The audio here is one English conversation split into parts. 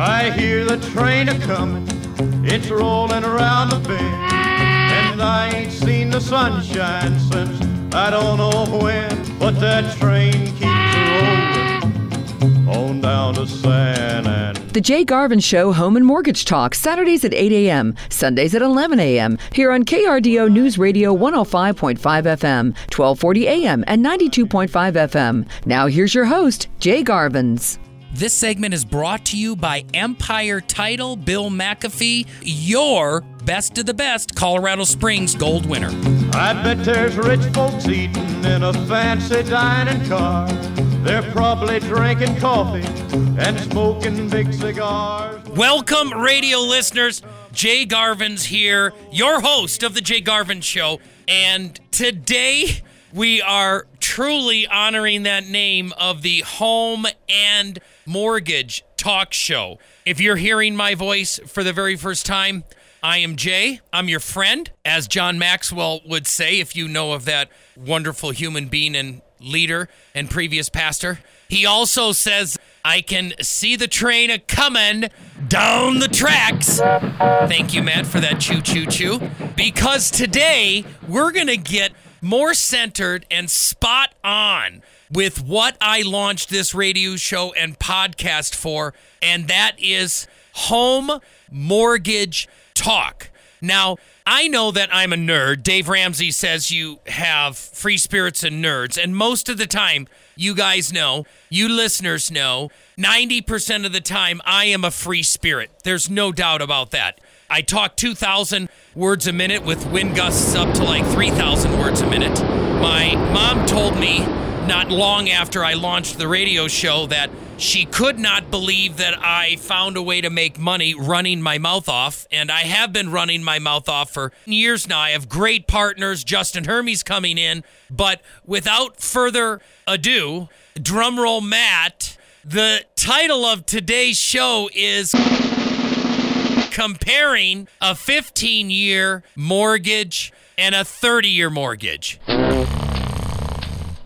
I hear the train a comin', it's rollin' around the bend. And I ain't seen the sunshine since I don't know when. But that train keeps rollin' on down to San Antonio. The Jay Garvens Show Home and Mortgage Talk, Saturdays at 8 a.m., Sundays at 11 a.m., here on KRDO News Radio 105.5 FM, 1240 a.m., and 92.5 FM. Now here's your host, Jay Garvens. This segment is brought to you by Empire Title, Bill McAfee, your best of the best Colorado Springs gold winner. I bet there's rich folks eating in a fancy dining car. They're probably drinking coffee and smoking big cigars. Welcome, radio listeners. Jay Garvens here, your host of The Jay Garvens Show. And today we are truly honoring that name of the Home and Mortgage Talk Show. If you're hearing my voice for the very first time, I am Jay. I'm your friend, as John Maxwell would say, if you know of that wonderful human being and leader and previous pastor. He also says, I can see the train a coming down the tracks. Thank you, Matt, for that choo choo choo. Because today we're going to get more centered and spot on with what I launched this radio show and podcast for, and that is home mortgage talk. Now, I know that I'm a nerd. Dave Ramsey says you have free spirits and nerds. And most of the time, you guys know, you listeners know, 90% of the time, I am a free spirit. There's no doubt about that. I talk 2,000 words a minute with wind gusts up to like 3,000 words a minute. My mom told me not long after I launched the radio show that she could not believe that I found a way to make money running my mouth off. And I have been running my mouth off for years now. I have great partners, Justin Hermes coming in. But without further ado, drumroll Matt, the title of today's show is comparing a 15 year mortgage and a 30 year mortgage.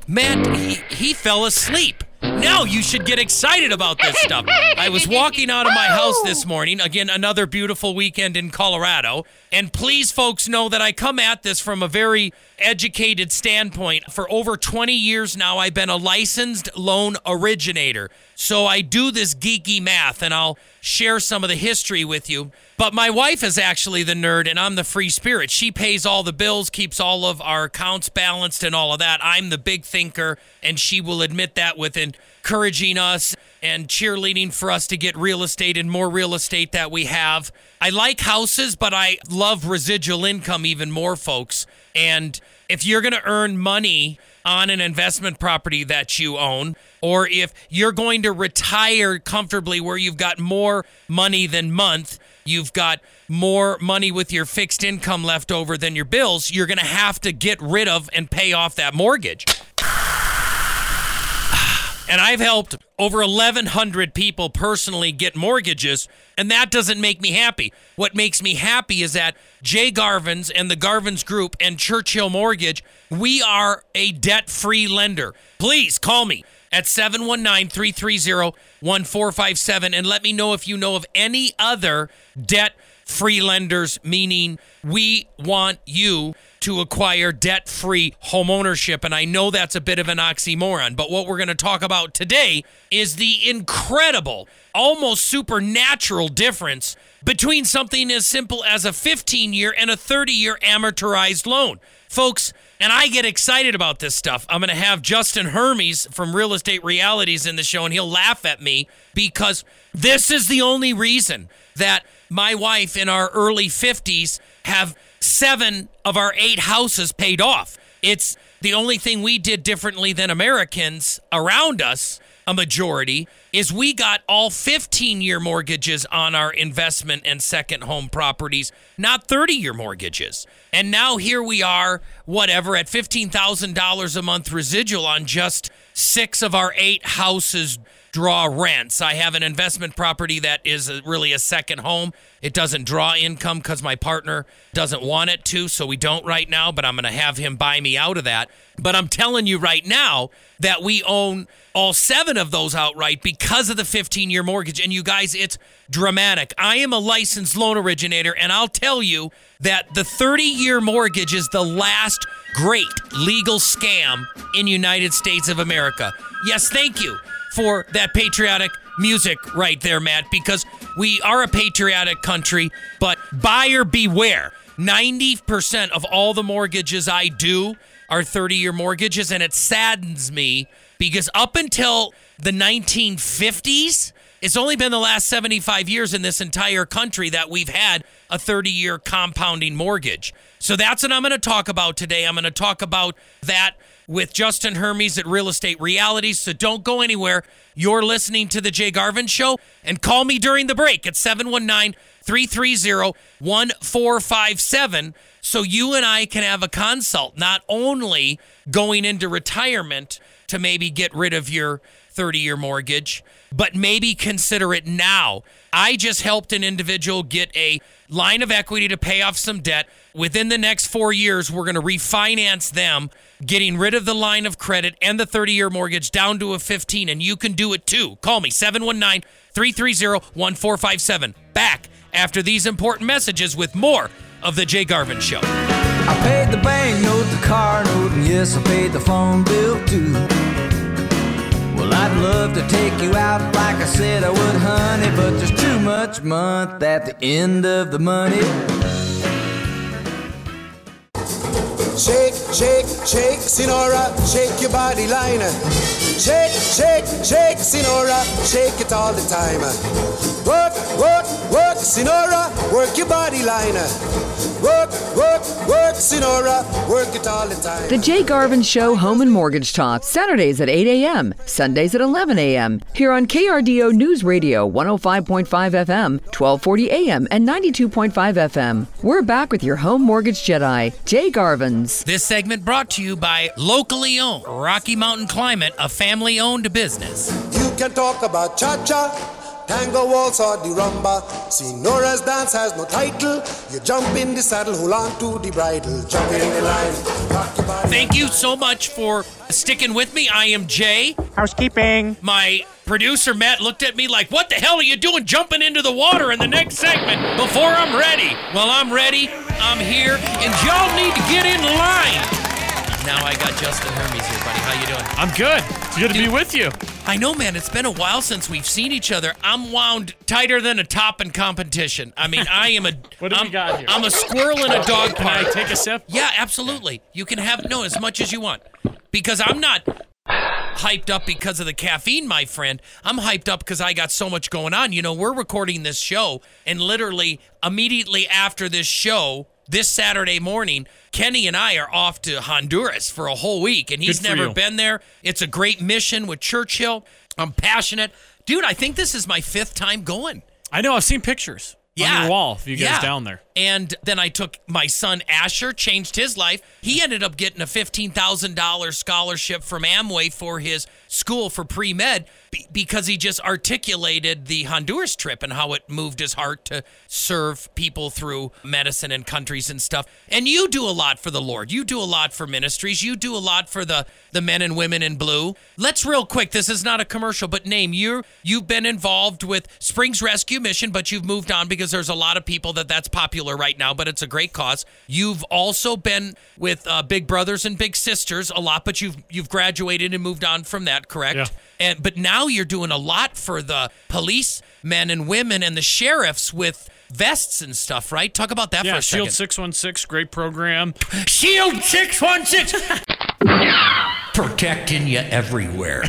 Matt, he, he fell asleep. Now you should get excited about this stuff. I was walking out of my house this morning, again, another beautiful weekend in Colorado. And please, folks, know that I come at this from a very educated standpoint. For over 20 years now, I've been a licensed loan originator. So I do this geeky math, and I'll share some of the history with you. But my wife is actually the nerd, and I'm the free spirit. She pays all the bills, keeps all of our accounts balanced, and all of that. I'm the big thinker, and she will admit that with encouraging us and cheerleading for us to get real estate and more real estate that we have. I like houses, but I love residual income even more, folks. And if you're going to earn money on an investment property that you own, or if you're going to retire comfortably where you've got more money than month, you've got more money with your fixed income left over than your bills, you're going to have to get rid of and pay off that mortgage. And I've helped over 1,100 people personally get mortgages, and that doesn't make me happy. What makes me happy is that Jay Garvens and the Garvens Group and Churchill Mortgage, we are a debt free lender. Please call me at 719 330 1457 and let me know if you know of any other debt free lenders, meaning we want you to acquire debt free home ownership. And I know that's a bit of an oxymoron, but what we're going to talk about today is the incredible, almost supernatural difference between something as simple as a 15 year and a 30 year amortized loan. Folks, and I get excited about this stuff. I'm going to have Justin Hermes from Real Estate Realities in the show, and he'll laugh at me because this is the only reason that my wife in our early 50s have seven of our eight houses paid off. It's the only thing we did differently than Americans around us, a majority, is we got all 15 year mortgages on our investment and second home properties, not 30 year mortgages. And now here we are, whatever, at $15,000 a month residual on just six of our eight houses draw rents. I have an investment property that is really a second home. It doesn't draw income because my partner doesn't want it to, so we don't right now, but I'm going to have him buy me out of that. But I'm telling you right now that we own all seven of those outright because of the 15 year mortgage. And you guys, it's dramatic. I am a licensed loan originator, and I'll tell you that the 30 year mortgage is the last great legal scam in United States of America. Yes, thank you for that patriotic music right there, Matt, because we are a patriotic country, but buyer beware. 90% of all the mortgages I do are 30 year mortgages, and it saddens me because up until the 1950s, it's only been the last 75 years in this entire country that we've had a 30 year compounding mortgage. So that's what I'm going to talk about today. I'm going to talk about that with Justin Hermes at Real Estate Realities. So don't go anywhere. You're listening to The Jay Garvens Show and call me during the break at 719 330 1457 so you and I can have a consult, not only going into retirement to maybe get rid of your 30 year mortgage, but maybe consider it now. I just helped an individual get a line of equity to pay off some debt. Within the next four years, we're going to refinance them, getting rid of the line of credit and the 30 year mortgage down to a 15. And you can do it too. Call me 719 330 1457. Back after these important messages with more of The Jay Garvens Show. I paid the bank note, the car note, and yes, I paid the phone bill too. Well, I'd love to take you out like I said I would, honey, but there's too much month at the end of the money. Shake, shake, shake, Sinora, shake your body line. Shake, shake, shake, Sinora, shake it all the time. Work, work, work, Sinora, work your body line. Work, work, work, Sinora, work it all the time. The Jay Garvens Show Home and Mortgage Talk, Saturdays at 8 a.m., Sundays at 11 a.m., here on KRDO News Radio 105.5 FM, 1240 a.m., and 92.5 FM. We're back with your home mortgage Jedi, Jay Garvens. This segment brought to you by locally owned Rocky Mountain Climate, a family owned business. You can talk about cha cha, tango waltz or the rumba. Senora's dance has no title. You jump in the saddle, hold on to the bridle, jump in the line, rock your body. Thank you so much for sticking with me. I am Jay. Housekeeping. My producer Matt looked at me like, What the hell are you doing jumping into the water in the next segment before I'm ready? Well, I'm ready. I'm here, and y'all need to get in line. Now I got Justin Hermes here, buddy. How you doing? I'm good. It's good to be with you. I know, man. It's been a while since we've seen each other. I'm wound tighter than a top in competition. I mean, I am a. What do we I'm, got here? I'm a squirrel in a dog Can I take a sip? Yeah, absolutely. You can have no as much as you want because I'm not hyped up because of the caffeine, my friend. I'm hyped up because I got so much going on. You know, we're recording this show, and literally immediately after this show, this Saturday morning, Kenny and I are off to Honduras for a whole week, and he's never you. been there. It's a great mission with Churchill. I'm passionate. Dude, I think this is my fifth time going. I know. I've seen pictures Yeah. on your wall of you guys Yeah. down there. And then I took my son Asher, changed his life. He ended up getting a $15,000 scholarship from Amway for his school for pre med because he just articulated the Honduras trip and how it moved his heart to serve people through medicine and countries and stuff. And you do a lot for the Lord. You do a lot for ministries. You do a lot for the, the men and women in blue. Let's real quick. This is not a commercial, but name you. You've been involved with Springs Rescue Mission, but you've moved on because there's a lot of people that that's popular right now, but it's a great cause. You've also been with uh, Big Brothers and Big Sisters a lot, but you've you've graduated and moved on from that, correct? Yeah. And but now you're doing a lot for the police men and women and the sheriffs with vests and stuff, right? Talk about that Yeah, for a Shield second. 616, great program. Shield 616. Protecting you everywhere.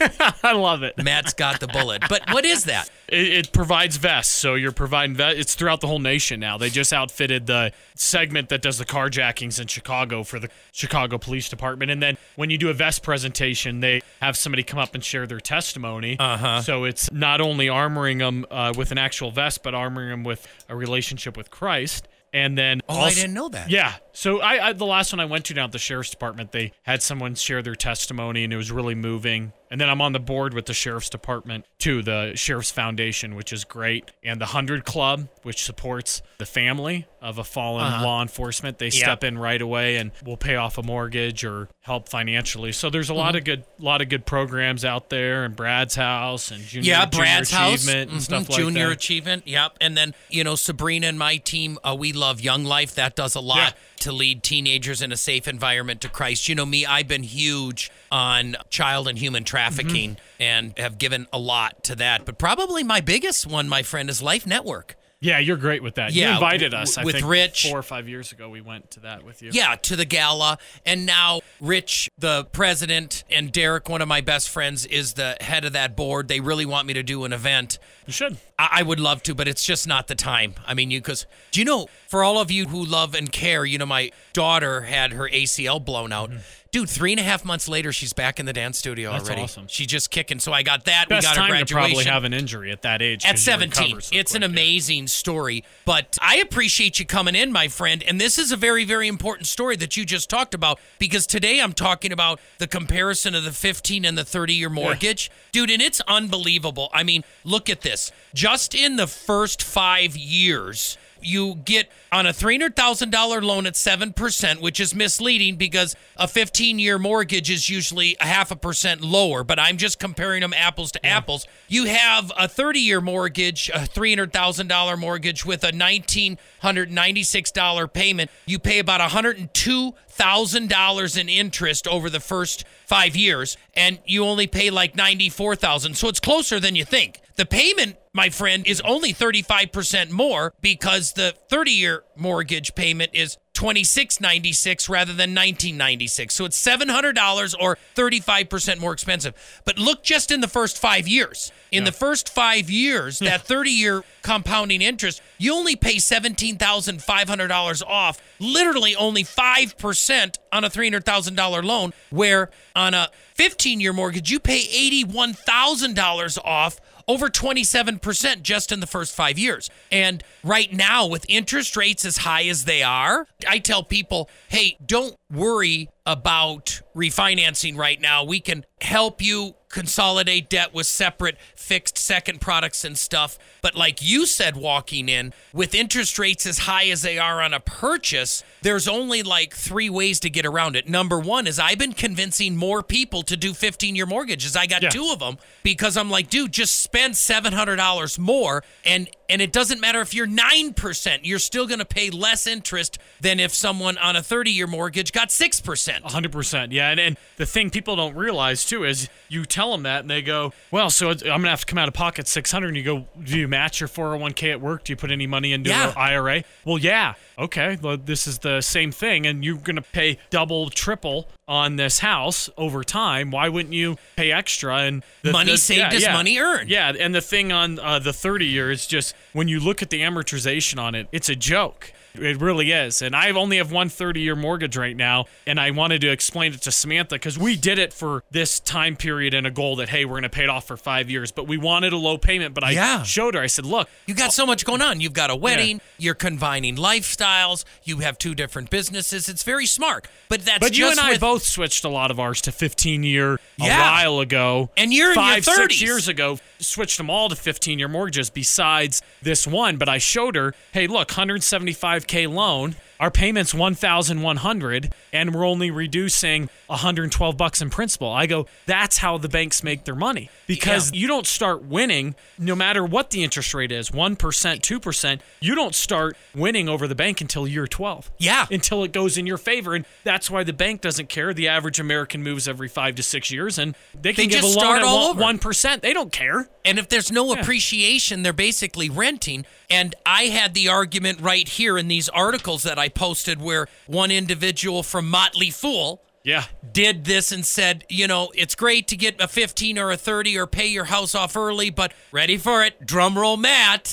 I love it. Matt's got the bullet. But what is that? It, it provides vests, so you're providing vests. It's throughout the whole nation now. They just outfitted the segment that does the carjackings in Chicago for the Chicago Police Department, and then when you do a vest presentation, they have somebody come up and share their testimony. Uh-huh. So it's not only armoring them uh, with an actual vest, but armoring them with a relationship with Christ. And then Oh, I didn't know that. Yeah. So I, I the last one I went to down at the sheriff's department, they had someone share their testimony and it was really moving. And then I'm on the board with the sheriff's department too, the sheriff's foundation, which is great, and the Hundred Club, which supports the family of a fallen Uh-huh. law enforcement. They step in right away and will pay off a mortgage or help financially. So there's a lot Mm-hmm. of good, lot of good programs out there, and Brad's House and Junior, yeah, junior house, Achievement and Mhm, stuff like that. junior that. achievement. Yep, and then you know Sabrina and my team, uh, we love Young Life. That does a lot Yeah. To lead teenagers in a safe environment to Christ. You know me, I've been huge on child and human trafficking Mm-hmm. and have given a lot to that. But probably my biggest one, my friend, is Life Network. Yeah, you're great with that. Yeah, you invited w- us. I with think Rich. four or five years ago. We went to that with you. Yeah, to the gala. And now Rich, the president, and Derek, one of my best friends, is the head of that board. They really want me to do an event. you should. I, I would love to, but it's just not the time. I mean, you because do you know for all of you who love and care, you know, my daughter had her ACL blown out. Mm-hmm. Dude, three and a half months later, she's back in the dance studio. That's already. awesome. She's just kicking. So I got that. Best we got her time to probably have an injury at that age. At 17. so it's an quick, yeah. amazing story. But I appreciate you coming in, my friend. And this is a very, very important story that you just talked about because today I'm talking about the comparison of the 15 and the 30 year mortgage. Dude, and it's unbelievable. I mean, look at this. Just in the first five years, you get on a $300,000 loan at 7%, which is misleading because a 15 year mortgage is usually a half a percent lower, but I'm just comparing them apples to apples. You have a 30 year mortgage, a $300,000 mortgage with a $1,996 payment. You pay about $102,000 in interest over the first five years, and you only pay like 94,000. So it's closer than you think. The payment, my friend, is only 35% more because the 30 year mortgage payment is 2696 rather than 1996. So it's $700 or 35% more expensive. But look just in the first 5 years. In the first 5 years, that 30-year compounding interest, you only pay $17,500 off, literally only 5% on a $300,000 loan where on a 15-year mortgage you pay $81,000 off over 27% just in the first five years. And right now, with interest rates as high as they are, I tell people, hey, don't worry about refinancing right now. We can help you consolidate debt with separate fixed second products and stuff. But like you said, walking in with interest rates as high as they are on a purchase, there's only like three ways to get around it. Number one is I've been convincing more people to do 15 year mortgages. I got Yeah. two of them because I'm like, dude, just spend $700 more and and it doesn't matter if you're 9%, you're still going to pay less interest than if someone on a 30 year mortgage got 6%. hundred percent, yeah. And, and the thing people don't realize too is you tell them that and they go, "Well, so I'm gonna have to come out of pocket six hundred. And you go, "Do you match your 401k at work? Do you put any money into Yeah. an IRA?" Well, yeah. Okay, well, this is the same thing, and you're gonna pay double, triple on this house over time. Why wouldn't you pay extra? And the, Money the- saved yeah, is yeah. money earned. Yeah, and the thing on uh, the 30 year is just when you look at the amortization on it, it's a joke. It really is. And I only have one 30 year mortgage right now. And I wanted to explain it to Samantha because we did it for this time period and a goal that, hey, we're going to pay it off for five years. But we wanted a low payment. But I Yeah. showed her, I said, look, You got so much going on. You've got a wedding, you're combining lifestyles, you have two different businesses. It's very smart. But that's but you and I with- both switched a lot of ours to 15 year yeah. a while ago. And you're in your five, six years ago, switched them all to 15 year mortgages besides this one. But I showed her, hey, look, 175K loan. Our payment's 1,100 and we're only reducing 112 bucks in principal. I go, that's how the banks make their money because Yeah. you don't start winning no matter what the interest rate is 1%, 2%. You don't start winning over the bank until year 12 Yeah. until it goes in your favor. And that's why the bank doesn't care. The average American moves every five to six years, and they can They give just a loan at all one- over. 1%. They don't care. And if there's no appreciation, they're basically renting. And I had the argument right here in these articles that I posted where one individual from Motley Fool Yeah. did this and said, you know, it's great to get a 15 or a 30 or pay your house off early, but ready for it, drum roll Matt.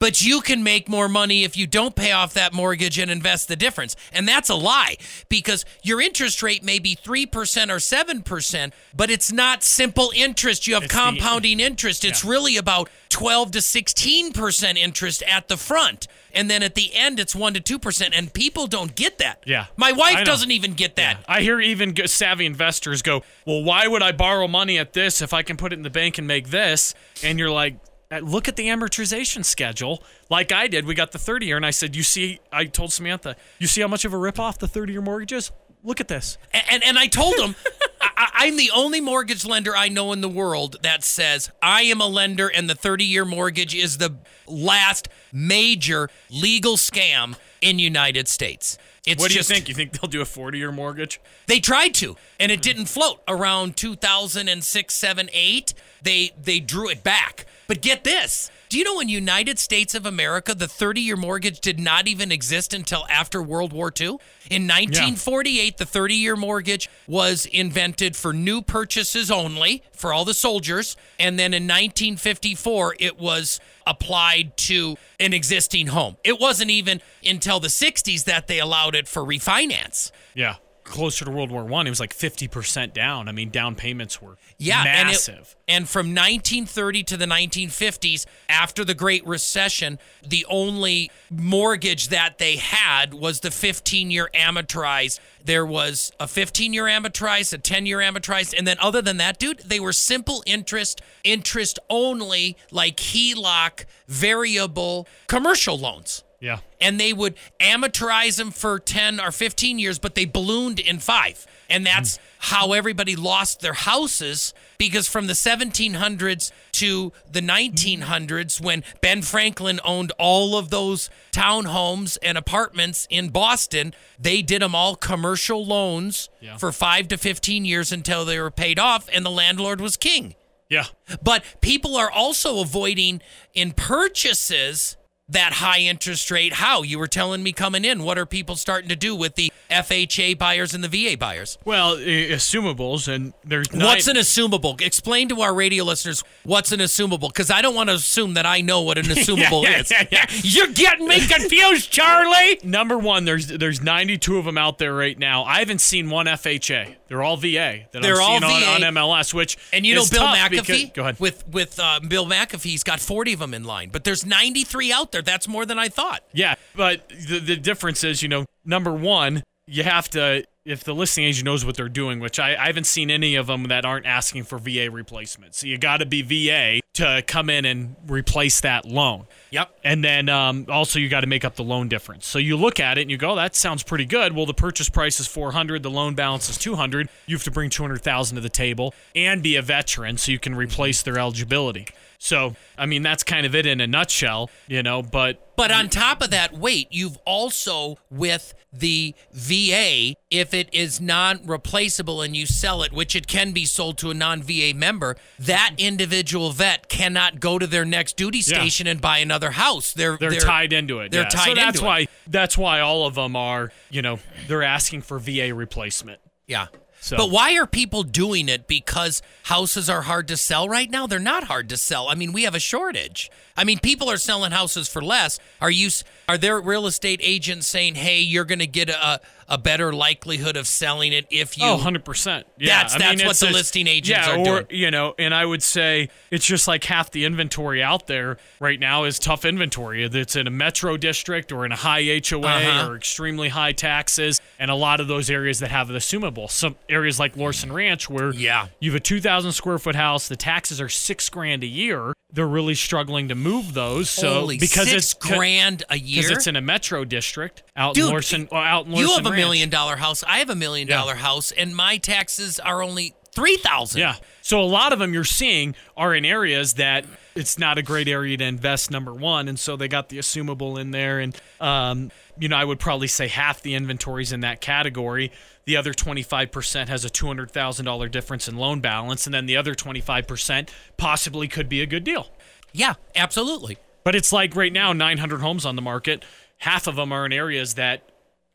but you can make more money if you don't pay off that mortgage and invest the difference. And that's a lie because your interest rate may be 3% or 7%, but it's not simple interest. You have It's the- compounding interest. It's Yeah. really about 12 to 16% interest at the front. And then at the end, it's 1% to 2%. And people don't get that. Yeah. My wife doesn't even get that. I hear even savvy investors go, "Well, why would I borrow money at this if I can put it in the bank and make this?" And you're like, "Uh, "Look at the amortization schedule." Like I did, we got the 30 year, and I said, "You see," I told Samantha, "You see how much of a ripoff the 30 year mortgage is? Look at this." And and, and I told him I, I'm the only mortgage lender I know in the world that says I am a lender and the 30 year mortgage is the last major legal scam in United States. It's what do just, you think? You think they'll do a 40 year mortgage? They tried to, and it didn't float around 2006, 7, 8. They they drew it back. But get this. Do you know in United States of America the 30-year mortgage did not even exist until after World War II? In 1948, the 30-year mortgage was invented for new purchases only for all the soldiers, and then in 1954 it was applied to an existing home. It wasn't even until the 60s that they allowed it for refinance. Yeah. Closer to World War One, it was like 50% down. I mean, down payments were Yeah, massive. And, it, and from 1930 to the 1950s, after the Great Recession, the only mortgage that they had was the 15 year amortized. There was a 15 year amortized, a 10 year amortized, and then other than that, dude, they were simple interest, interest only, like HELOC, variable commercial loans yeah. and they would amortize them for 10 or 15 years, but they ballooned in five. And that's hmm. how everybody lost their houses because from the 1700s to the 1900s, when Ben Franklin owned all of those townhomes and apartments in Boston, they did them all commercial loans Yeah. for five to 15 years until they were paid off, and the landlord was king. Yeah. But people are also avoiding in purchases that high interest rate. How? You were telling me coming in. What are people starting to do with the FHA buyers and the VA buyers? Well, assumables, and there's What's an assumable? Explain to our radio listeners what's an assumable, because I don't want to assume that I know what an assumable yeah, is. yeah, yeah. You're getting me confused, Charlie. Number one, there's there's 92 of them out there right now. I haven't seen one FHA. They're all VA. That They're I'm all seeing on, on MLS. Which And you know is Bill McAfee? because- go ahead. With with uh, Bill McAfee, he's got 40 of them in line, but there's 93 out there. That's more than I thought. Yeah, but the, the difference is, you know, number one, you have to, if the listing agent knows what they're doing, which I, I haven't seen any of them that aren't asking for VA replacement. So you got to be VA to come in and replace that loan. Yep. And then um, also you got to make up the loan difference. So you look at it and you go, "Oh, that sounds pretty good. Well, the purchase price is 400, the loan balance is 200. You have to bring 200,000 to the table and be a veteran so you can replace their eligibility. So, I mean, that's kind of it in a nutshell, you know, but But on top of that, wait, you've also with the VA, if it is non-replaceable and you sell it, which it can be sold to a non-VA member, that individual vet cannot go to their next duty Yeah. station and buy another house. They're they're, tied into it. They're yeah. tied so that's into why it. that's why all of them are, you know, they're asking for VA replacement. Yeah. So- But why are people doing it? Because houses are hard to sell right now? They're not hard to sell. I mean, we have a shortage. I mean, people are selling houses for less. Are you are there real estate agents saying, "Hey, you're going to get a a better likelihood of selling it if you Oh, 100%. Yeah. That's- I that's mean, what the listing agents yeah, are or, doing. You know, and I would say it's just like half the inventory out there right now is tough inventory. It's in a metro district or in a high HOA Uh-huh. or extremely high taxes, and a lot of those areas that have the assumable. Some areas like Lorson Ranch where Yeah. you have a 2,000 square foot house, the taxes are six grand a year. They're really struggling to move those. So Holy because six it's grand a year. because it's in a metro district out Dude, in Lorson, or uh, out in you have a million dollar house. I have a million Yeah. dollar house, and my taxes are only three thousand. Yeah. So a lot of them you're seeing are in areas that it's not a great area to invest. Number one, and so they got the assumable in there, and um, you know I would probably say half the inventories in that category. The other 25% has a $200,000 difference in loan balance, and then the other 25% possibly could be a good deal. Yeah, absolutely. But it's like right now, 900 homes on the market. Half of them are in areas that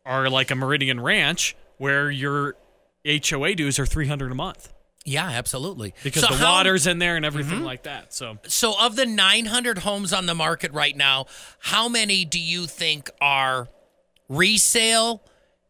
are like a Meridian Ranch, where your HOA dues are 300 a month. Yeah, absolutely. because So the how- water's in there and everything mm-hmm. like that. So So, of the 900 homes on the market right now, how many do you think are resale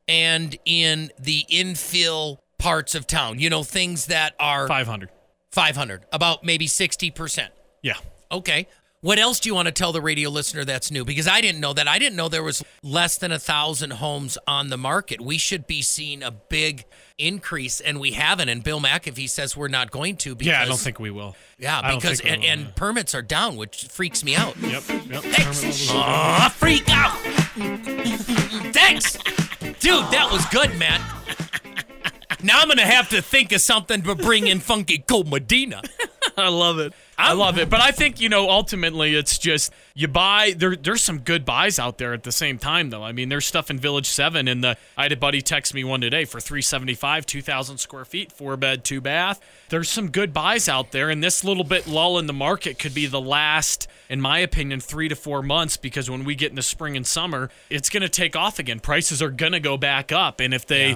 and in the infill parts of town? You know, things that are 500. 500, about maybe 60%. Yeah. Okay. What else do you want to tell the radio listener that's new? Because I didn't know that. I didn't know there was less than a thousand homes on the market. We should be seeing a big increase, and we haven't. And Bill McAfee says we're not going to. Because, Yeah, I don't think we will. Yeah, because and, will, and yeah. permits are down, which freaks me out. Yep. Yep. Thanks. Aw, freak out. Thanks. Dude, that was good, Matt. Now I'm going to have to think of something to bring in Funky Cold Medina. I love it. I love it. But I think, you know, ultimately it's just you buy there there's some good buys out there at the same time though. I mean, there's stuff in Village 7 and the I had a buddy text me one today for 375, 2000 square feet, four bed, two bath. There's some good buys out there and this little bit lull in the market could be the last in my opinion 3 to 4 months because when we get into spring and summer, it's going to take off again. Prices are going to go back up and if they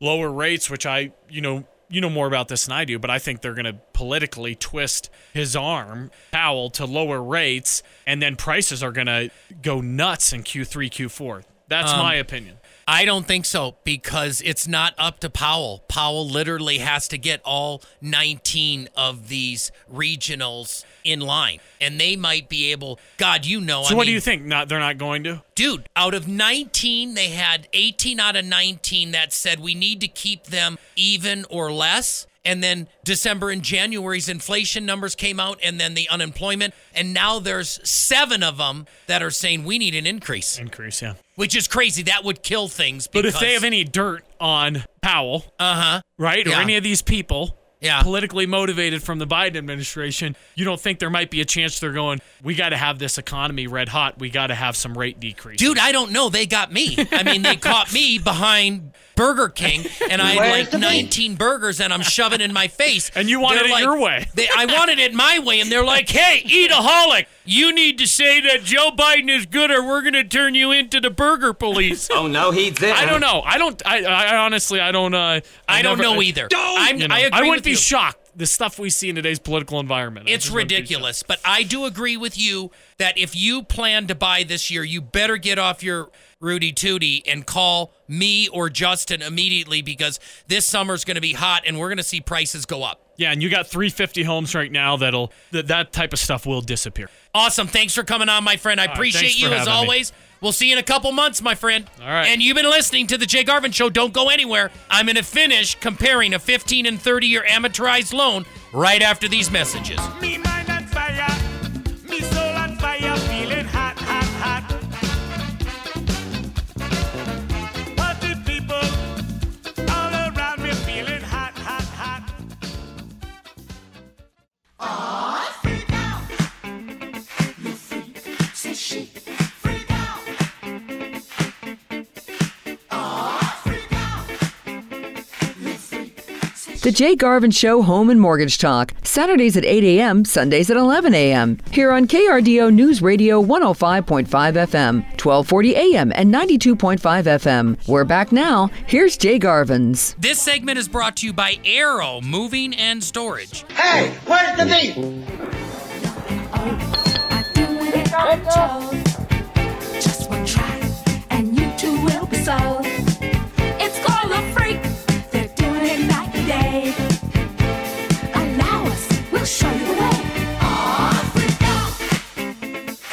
lower rates, which I, you know, you know more about this than I do, but I think they're going to politically twist his arm, Powell, to lower rates, and then prices are going to go nuts in Q3, Q4. That's um, my opinion. I don't think so because it's not up to Powell. Powell literally has to get all 19 of these regionals in line, and they might be able. God, you know. So I what do you think? Not they're not going to? dude? Out of 19, they had 18 out of 19 that said we need to keep them even or less. And then December and January's inflation numbers came out, and then the unemployment, and now there's seven of them that are saying we need an increase, Increase, yeah. Which is crazy. That would kill things. But if they have any dirt on Powell, uh huh, right, or any of these people, Yeah. politically motivated from the Biden administration, you don't think there might be a chance they're going, we got to have this economy red hot. We got to have some rate decrease. Dude, I don't know. They got me. I mean, they caught me behind Burger King, and I had like 19 burgers, and I'm shoving in my face. And you wanted They're it like- your way. They, I wanted it my way, and they're like, "Hey, eataholic, you need to say that Joe Biden is good, or we're gonna turn you into the burger police." Oh no, he didn't. I don't know. I don't. I, I honestly, I don't. Uh, I don't never- know either. I'm, You know, I agree wouldn't with be you. shocked. The stuff we see in today's political environment. I It's just wouldn't be ridiculous, but I do agree with you that if you plan to buy this year, you better get off your Rudy Tooty and call me or Justin immediately because this summer's going to be hot and we're going to see prices go up. Shocked. Yeah, and you got 350 homes right now that'll that that type of stuff will disappear. Awesome. Thanks for coming on, my friend. I right, appreciate thanks you as having me. always. We'll see you in a couple months, my friend. All right. And you've been listening to the Jay Garvens Show. Don't go anywhere. I'm going to finish comparing a 15 and 30 year amortized loan right after these messages. Me mind on Aww. The Jay Garvens Show Home and Mortgage Talk, Saturdays at 8 a.m., Sundays at 11 a.m. Here on KRDO News Radio 105.5 FM, 1240 a.m., and 92.5 FM. We're back now. Here's Jay Garvens. This segment is brought to you by Arrow Moving and Storage. Hey, where's the beef?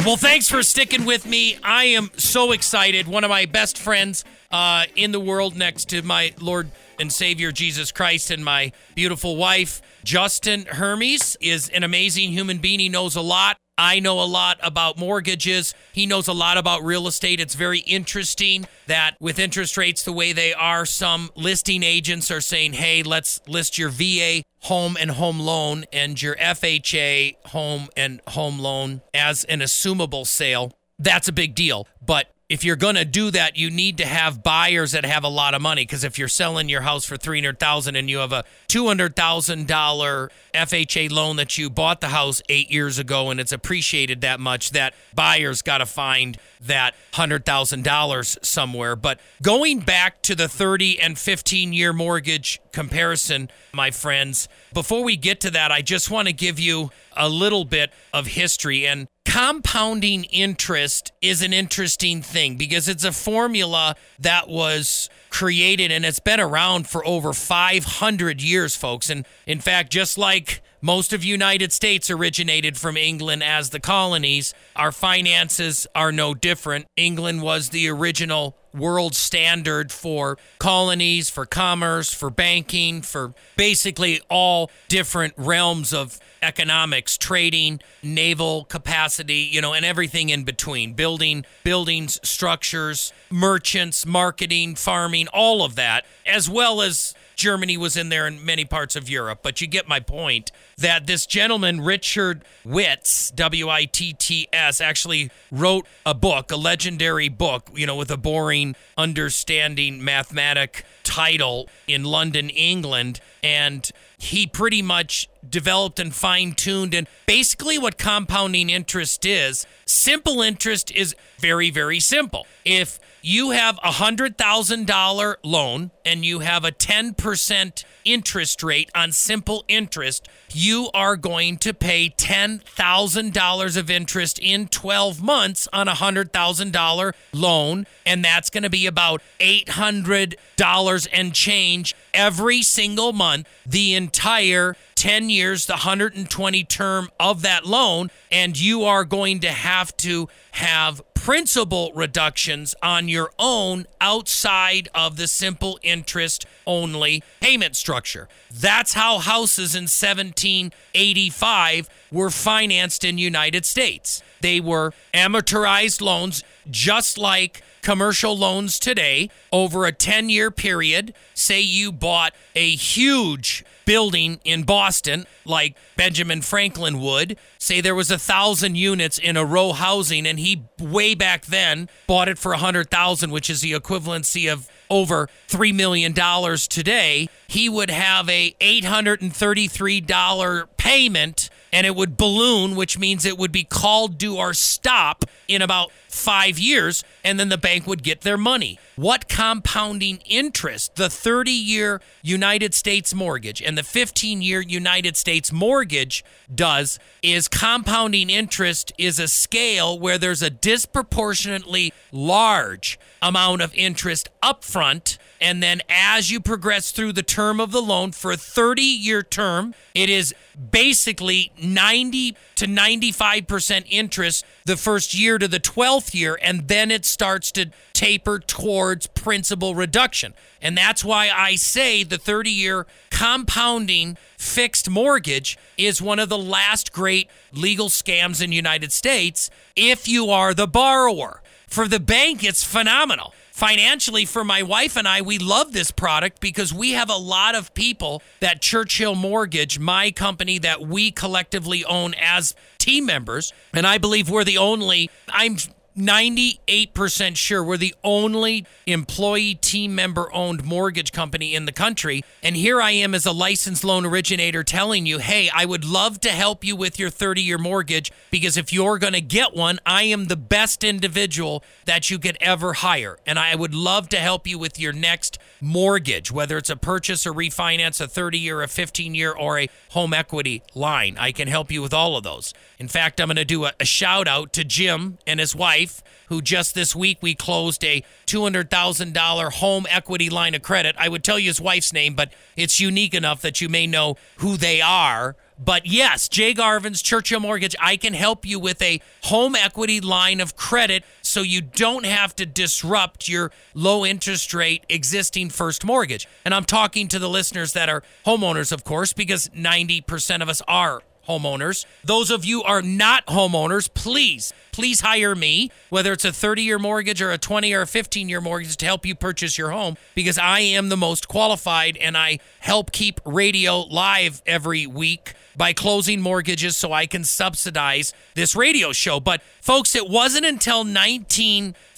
Well, thanks for sticking with me. I am so excited. One of my best friends uh, in the world, next to my Lord and Savior Jesus Christ and my beautiful wife, Justin Hermes, is an amazing human being. He knows a lot. I know a lot about mortgages. He knows a lot about real estate. It's very interesting that with interest rates the way they are, some listing agents are saying, hey, let's list your VA home and home loan and your FHA home and home loan as an assumable sale. That's a big deal. But if you're going to do that, you need to have buyers that have a lot of money. Because if you're selling your house for three hundred thousand and you have a two hundred thousand dollar FHA loan that you bought the house eight years ago and it's appreciated that much, that buyer's got to find that hundred thousand dollars somewhere. But going back to the thirty and fifteen year mortgage comparison, my friends, before we get to that, I just want to give you a little bit of history and compounding interest is an interesting thing because it's a formula that was created and it's been around for over 500 years folks. And in fact just like most of the United States originated from England as the colonies our finances are no different. England was the original world standard for colonies for commerce for banking for basically all different realms of economics, trading, naval capacity, you know, and everything in between. Building buildings, structures, merchants, marketing, farming, all of that, as well as Germany was in there in many parts of Europe. But you get my point that this gentleman, Richard Witts, W I T T S, actually wrote a book, a legendary book, you know, with a boring, understanding mathematic title in London, England. And he pretty much developed and fine tuned. And basically, what compounding interest is simple interest is very, very simple. If you have a $100,000 loan and you have a 10% interest rate on simple interest, you are going to pay $10,000 of interest in 12 months on a $100,000 loan. And that's going to be about $800 and change every single month, the entire 10 years, the 120 term of that loan. And you are going to have to have principal reductions on your own outside of the simple interest only payment structure. That's how houses in 1785 were financed in United States. They were amortized loans just like commercial loans today over a 10 year period. Say you bought a huge building in Boston, like Benjamin Franklin would. Say there was a thousand units in a row housing, and he way back then bought it for a hundred thousand, which is the equivalency of over three million dollars today. He would have a eight hundred and thirty-three dollar payment and it would balloon, which means it would be called due or stop in about five years, and then the bank would get their money. What compounding interest the 30 year United States mortgage and the 15 year United States mortgage does is compounding interest is a scale where there's a disproportionately large amount of interest upfront. And then as you progress through the term of the loan for a 30 year term, it is basically 90 to 95% interest the first year to the 12th year, and then it starts to taper towards principal reduction. And that's why I say the 30 year compounding fixed mortgage is one of the last great legal scams in the United States if you are the borrower. For the bank, it's phenomenal financially for my wife and I, we love this product because we have a lot of people that Churchill Mortgage, my company that we collectively own as team members, and I believe we're the only, I'm 98% sure we're the only employee team member owned mortgage company in the country. And here I am as a licensed loan originator telling you, hey, I would love to help you with your 30 year mortgage because if you're going to get one, I am the best individual that you could ever hire. And I would love to help you with your next mortgage, whether it's a purchase or refinance, a 30 year, a 15 year, or a home equity line. I can help you with all of those. In fact, I'm going to do a, a shout out to Jim and his wife who just this week we closed a $200,000 home equity line of credit. I would tell you his wife's name, but it's unique enough that you may know who they are. But yes, Jay Garvens Churchill Mortgage, I can help you with a home equity line of credit so you don't have to disrupt your low interest rate existing first mortgage. And I'm talking to the listeners that are homeowners, of course, because 90% of us are homeowners. Those of you are not homeowners, please, please hire me, whether it's a 30 year mortgage or a 20 or a 15 year mortgage to help you purchase your home because I am the most qualified and I help keep radio live every week by closing mortgages so I can subsidize this radio show. But folks, it wasn't until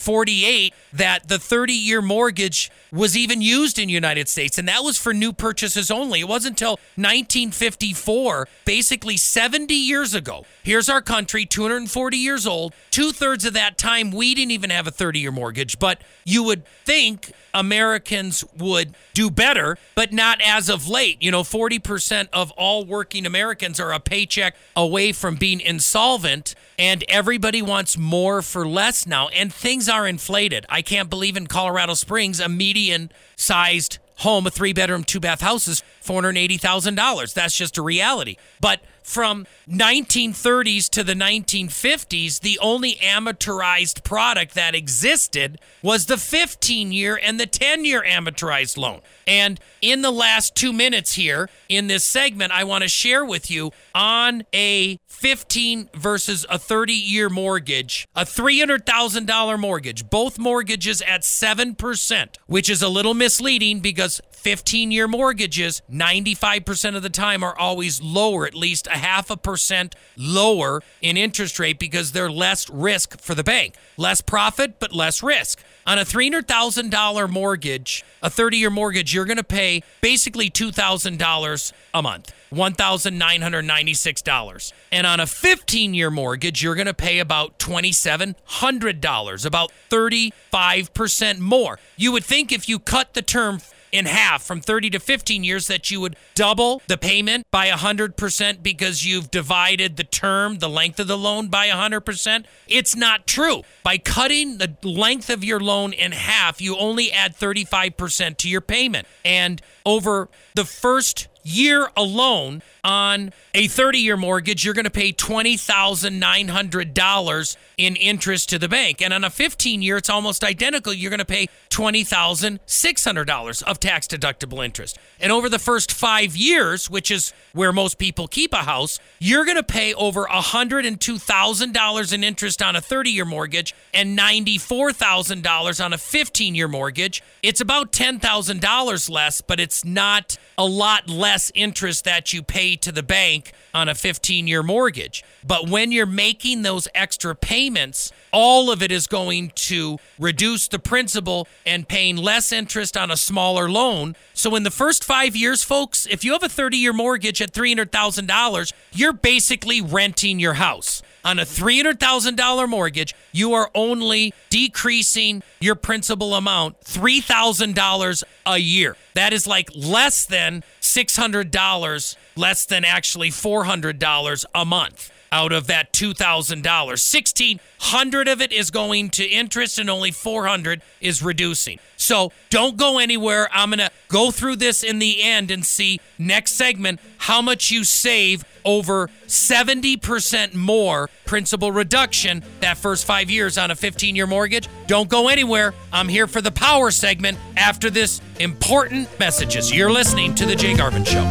1948 that the 30 year mortgage was even used in United States, and that was for new purchases only. It wasn't until 1954, basically 70 years ago. Here's our country, 240 years old. Two thirds of that time, we didn't even have a 30 year mortgage, but you would think Americans would do better, but not as of late. You know, 40% of all working Americans are a paycheck away from being insolvent, and everybody wants more for less now, and things are inflated. I can't believe in Colorado Springs, a median sized home, a three bedroom, two bath house is $480,000. That's just a reality. But from 1930s to the 1950s, the only amortized product that existed was the 15 year and the 10 year amortized loan. And in the last two minutes here in this segment, I want to share with you on a 15 versus a 30 year mortgage, a $300,000 mortgage, both mortgages at 7%, which is a little misleading because 15 year mortgages, 95% of the time, are always lower, at least a half a percent lower in interest rate because they're less risk for the bank. Less profit, but less risk. On a $300,000 mortgage, a 30 year mortgage, you're going to pay basically $2,000 a month, $1,996. And on a 15 year mortgage, you're going to pay about $2,700, about 35% more. You would think if you cut the term in half from 30 to 15 years that you would double the payment by 100% because you've divided the term, the length of the loan by 100%. It's not true. By cutting the length of your loan in half, you only add 35% to your payment. And over the first year alone on a 30 year mortgage, you're going to pay $20,900 in interest to the bank. And on a 15 year, it's almost identical. You're going to pay $20,600 of tax deductible interest. And over the first five years, which is where most people keep a house, you're going to pay over $102,000 in interest on a 30 year mortgage and $94,000 on a 15 year mortgage. It's about $10,000 less, but it's not a lot less interest that you pay to the bank on a 15 year mortgage. But when you're making those extra payments, all of it is going to reduce the principal and paying less interest on a smaller loan. So, in the first five years, folks, if you have a 30 year mortgage at $300,000, you're basically renting your house. On a $300,000 mortgage, you are only decreasing your principal amount $3,000 a year. That is like less than $600, less than actually $400 a month out of that $2,000. 1600 of it is going to interest and only 400 is reducing. So don't go anywhere. I'm going to go through this in the end and see next segment how much you save over 70% more principal reduction that first five years on a 15 year mortgage. Don't go anywhere. I'm here for the power segment after this important messages. You're listening to The Jay Garvens Show.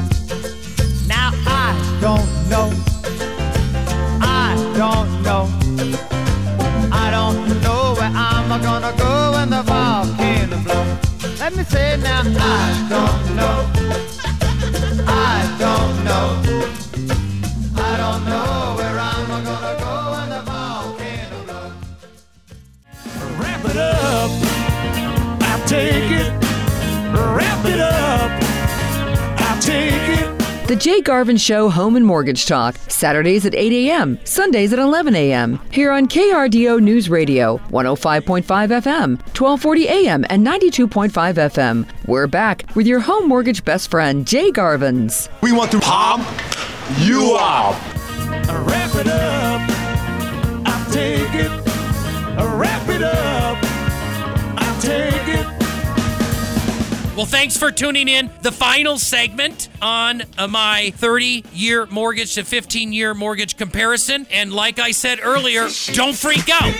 Now I don't know. Don't know. I don't know where I'm gonna go when the volcano blows. Let me say now. I don't know. I don't know. I don't know where I'm gonna go when the volcano blows. Wrap it up. The Jay Garvens Show Home and Mortgage Talk, Saturdays at 8 a.m., Sundays at 11 a.m. Here on KRDO News Radio, 105.5 FM, 1240 a.m., and 92.5 FM. We're back with your home mortgage best friend, Jay Garvens. We want to pump you up. Wrap it up. I'll take it. Wrap it up. I'll take it. Well, thanks for tuning in. The final segment on uh, my 30 year mortgage to 15 year mortgage comparison. And like I said earlier, don't freak out.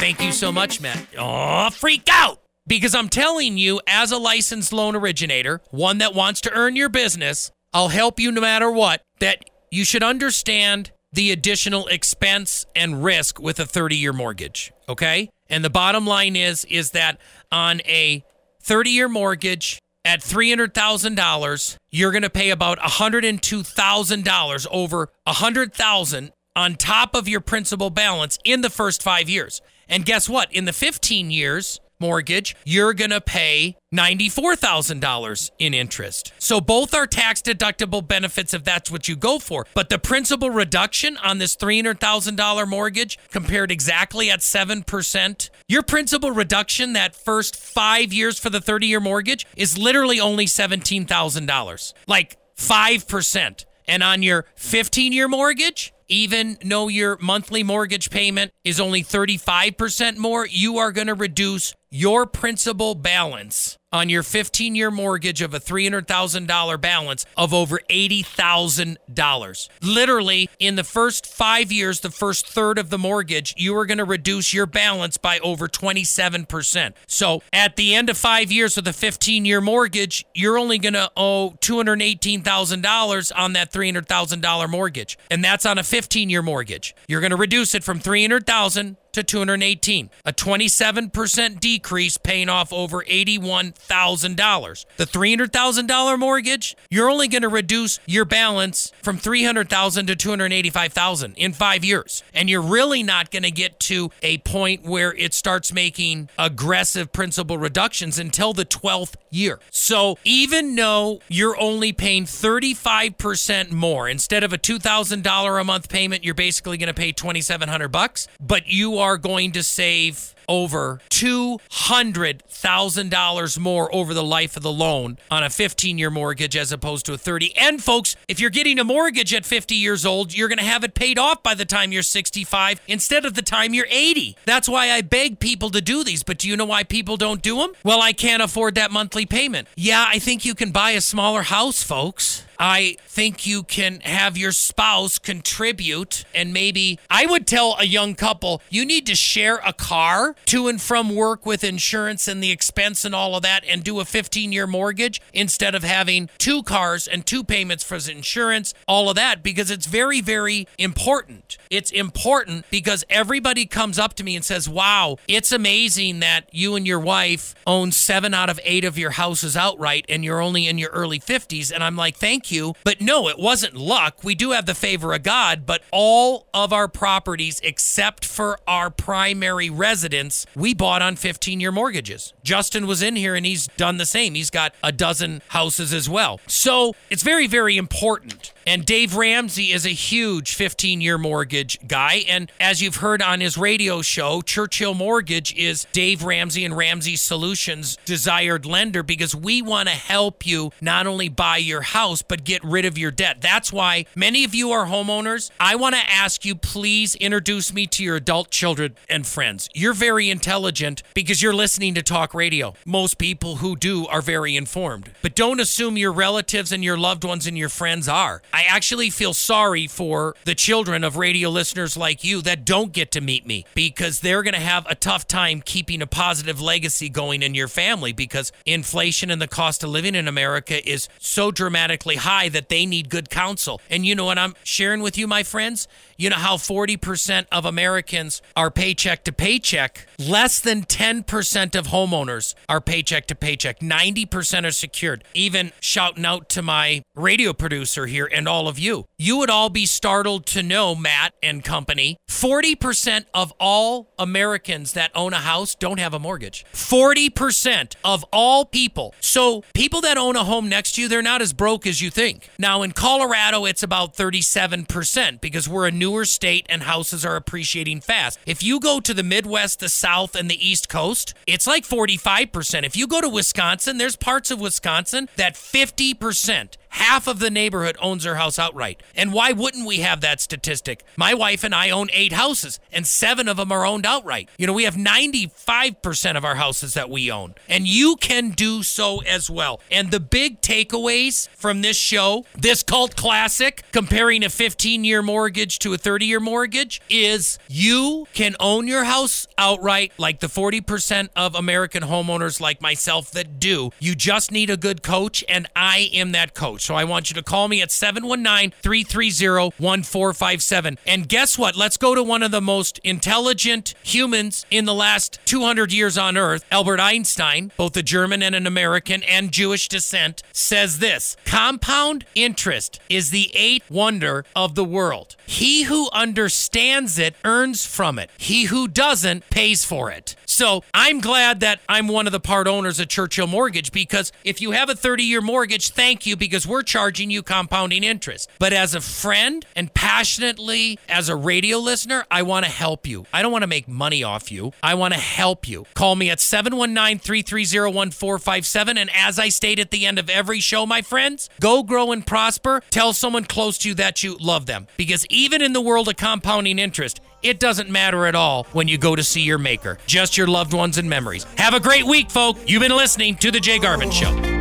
Thank you so much, Matt. Oh, freak out. Because I'm telling you, as a licensed loan originator, one that wants to earn your business, I'll help you no matter what, that you should understand the additional expense and risk with a 30 year mortgage. Okay. And the bottom line is, is that on a 30 year mortgage at $300,000, you're going to pay about $102,000 over 100,000 on top of your principal balance in the first 5 years. And guess what? In the 15 years mortgage, you're going to pay $94,000 in interest. So both are tax deductible benefits if that's what you go for. But the principal reduction on this $300,000 mortgage compared exactly at 7%, your principal reduction that first 5 years for the 30-year mortgage is literally only $17,000. Like 5%. And on your 15 year mortgage, even though your monthly mortgage payment is only 35% more, you are going to reduce your principal balance on your 15 year mortgage of a $300,000 balance of over $80,000. Literally, in the first five years, the first third of the mortgage, you are going to reduce your balance by over 27%. So at the end of five years with a 15 year mortgage, you're only going to owe $218,000 on that $300,000 mortgage. And that's on a 15 year mortgage. You're going to reduce it from 300,000 to 218, a 27% decrease paying off over $81,000. The $300,000 mortgage, you're only going to reduce your balance from 300,000 to 285,000 in 5 years. And you're really not going to get to a point where it starts making aggressive principal reductions until the 12th year. So, even though you're only paying 35% more instead of a $2,000 a month payment, you're basically going to pay 2700 bucks, but you are going to save over $200,000 more over the life of the loan on a 15 year mortgage as opposed to a 30. And folks, if you're getting a mortgage at 50 years old, you're going to have it paid off by the time you're 65 instead of the time you're 80. That's why I beg people to do these. But do you know why people don't do them? Well, I can't afford that monthly payment. Yeah, I think you can buy a smaller house, folks. I think you can have your spouse contribute and maybe I would tell a young couple you need to share a car to and from work with insurance and the expense and all of that and do a 15 year mortgage instead of having two cars and two payments for insurance, all of that because it's very, very important. It's important because everybody comes up to me and says, Wow, it's amazing that you and your wife own seven out of eight of your houses outright and you're only in your early 50s. And I'm like, Thank you. But no, it wasn't luck. We do have the favor of God, but all of our properties, except for our primary residence, we bought on 15 year mortgages. Justin was in here and he's done the same. He's got a dozen houses as well. So it's very, very important. And Dave Ramsey is a huge 15 year mortgage guy. And as you've heard on his radio show, Churchill Mortgage is Dave Ramsey and Ramsey Solutions' desired lender because we want to help you not only buy your house, but get rid of your debt. That's why many of you are homeowners. I want to ask you, please introduce me to your adult children and friends. You're very intelligent because you're listening to talk radio. Most people who do are very informed. But don't assume your relatives and your loved ones and your friends are. I actually feel sorry for the children of radio listeners like you that don't get to meet me because they're going to have a tough time keeping a positive legacy going in your family because inflation and the cost of living in America is so dramatically high that they need good counsel. And you know what I'm sharing with you, my friends? You know how 40% of Americans are paycheck to paycheck? Less than 10% of homeowners are paycheck to paycheck. 90% are secured. Even shouting out to my radio producer here and all of you. You would all be startled to know, Matt and company, 40% of all Americans that own a house don't have a mortgage. 40% of all people. So, people that own a home next to you, they're not as broke as you think. Now, in Colorado, it's about 37% because we're a newer state and houses are appreciating fast. If you go to the Midwest, the South, and the East Coast, it's like 45%. If you go to Wisconsin, there's parts of Wisconsin that 50% half of the neighborhood owns their house outright. And why wouldn't we have that statistic? My wife and I own eight houses, and seven of them are owned outright. You know, we have 95% of our houses that we own, and you can do so as well. And the big takeaways from this show, this cult classic, comparing a 15 year mortgage to a 30 year mortgage, is you can own your house outright like the 40% of American homeowners like myself that do. You just need a good coach, and I am that coach. So I want you to call me at 719 330 1457. And guess what? Let's go to one of the most intelligent humans in the last 200 years on Earth, Albert Einstein, both a German and an American and Jewish descent, says this Compound interest is the eighth wonder of the world. He who understands it earns from it, he who doesn't pays for it. So I'm glad that I'm one of the part owners of Churchill Mortgage because if you have a 30 year mortgage, thank you because we're charging you compounding interest. But as a friend and passionately as a radio listener, I want to help you. I don't want to make money off you. I want to help you. Call me at 719 330 1457. And as I state at the end of every show, my friends, go grow and prosper. Tell someone close to you that you love them because even in the world of compounding interest, it doesn't matter at all when you go to see your maker, just your loved ones and memories. Have a great week, folk. You've been listening to The Jay Garvens Show.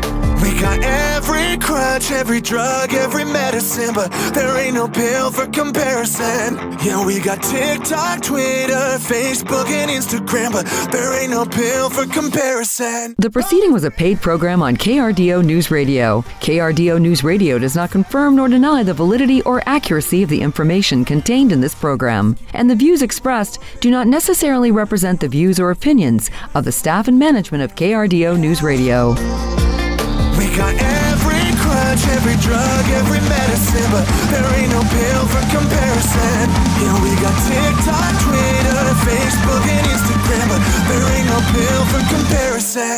Got every crutch, every drug, every medicine, but there ain't no pill for comparison. Yeah, we got TikTok, Twitter, Facebook, and Instagram, but there ain't no pill for comparison. The proceeding was a paid program on KRDO News Radio. KRDO News Radio does not confirm nor deny the validity or accuracy of the information contained in this program, and the views expressed do not necessarily represent the views or opinions of the staff and management of KRDO News Radio. We got every crutch, every drug, every medicine, but there ain't no pill for comparison. Yeah, we got TikTok, Twitter, Facebook, and Instagram, but there ain't no pill for comparison.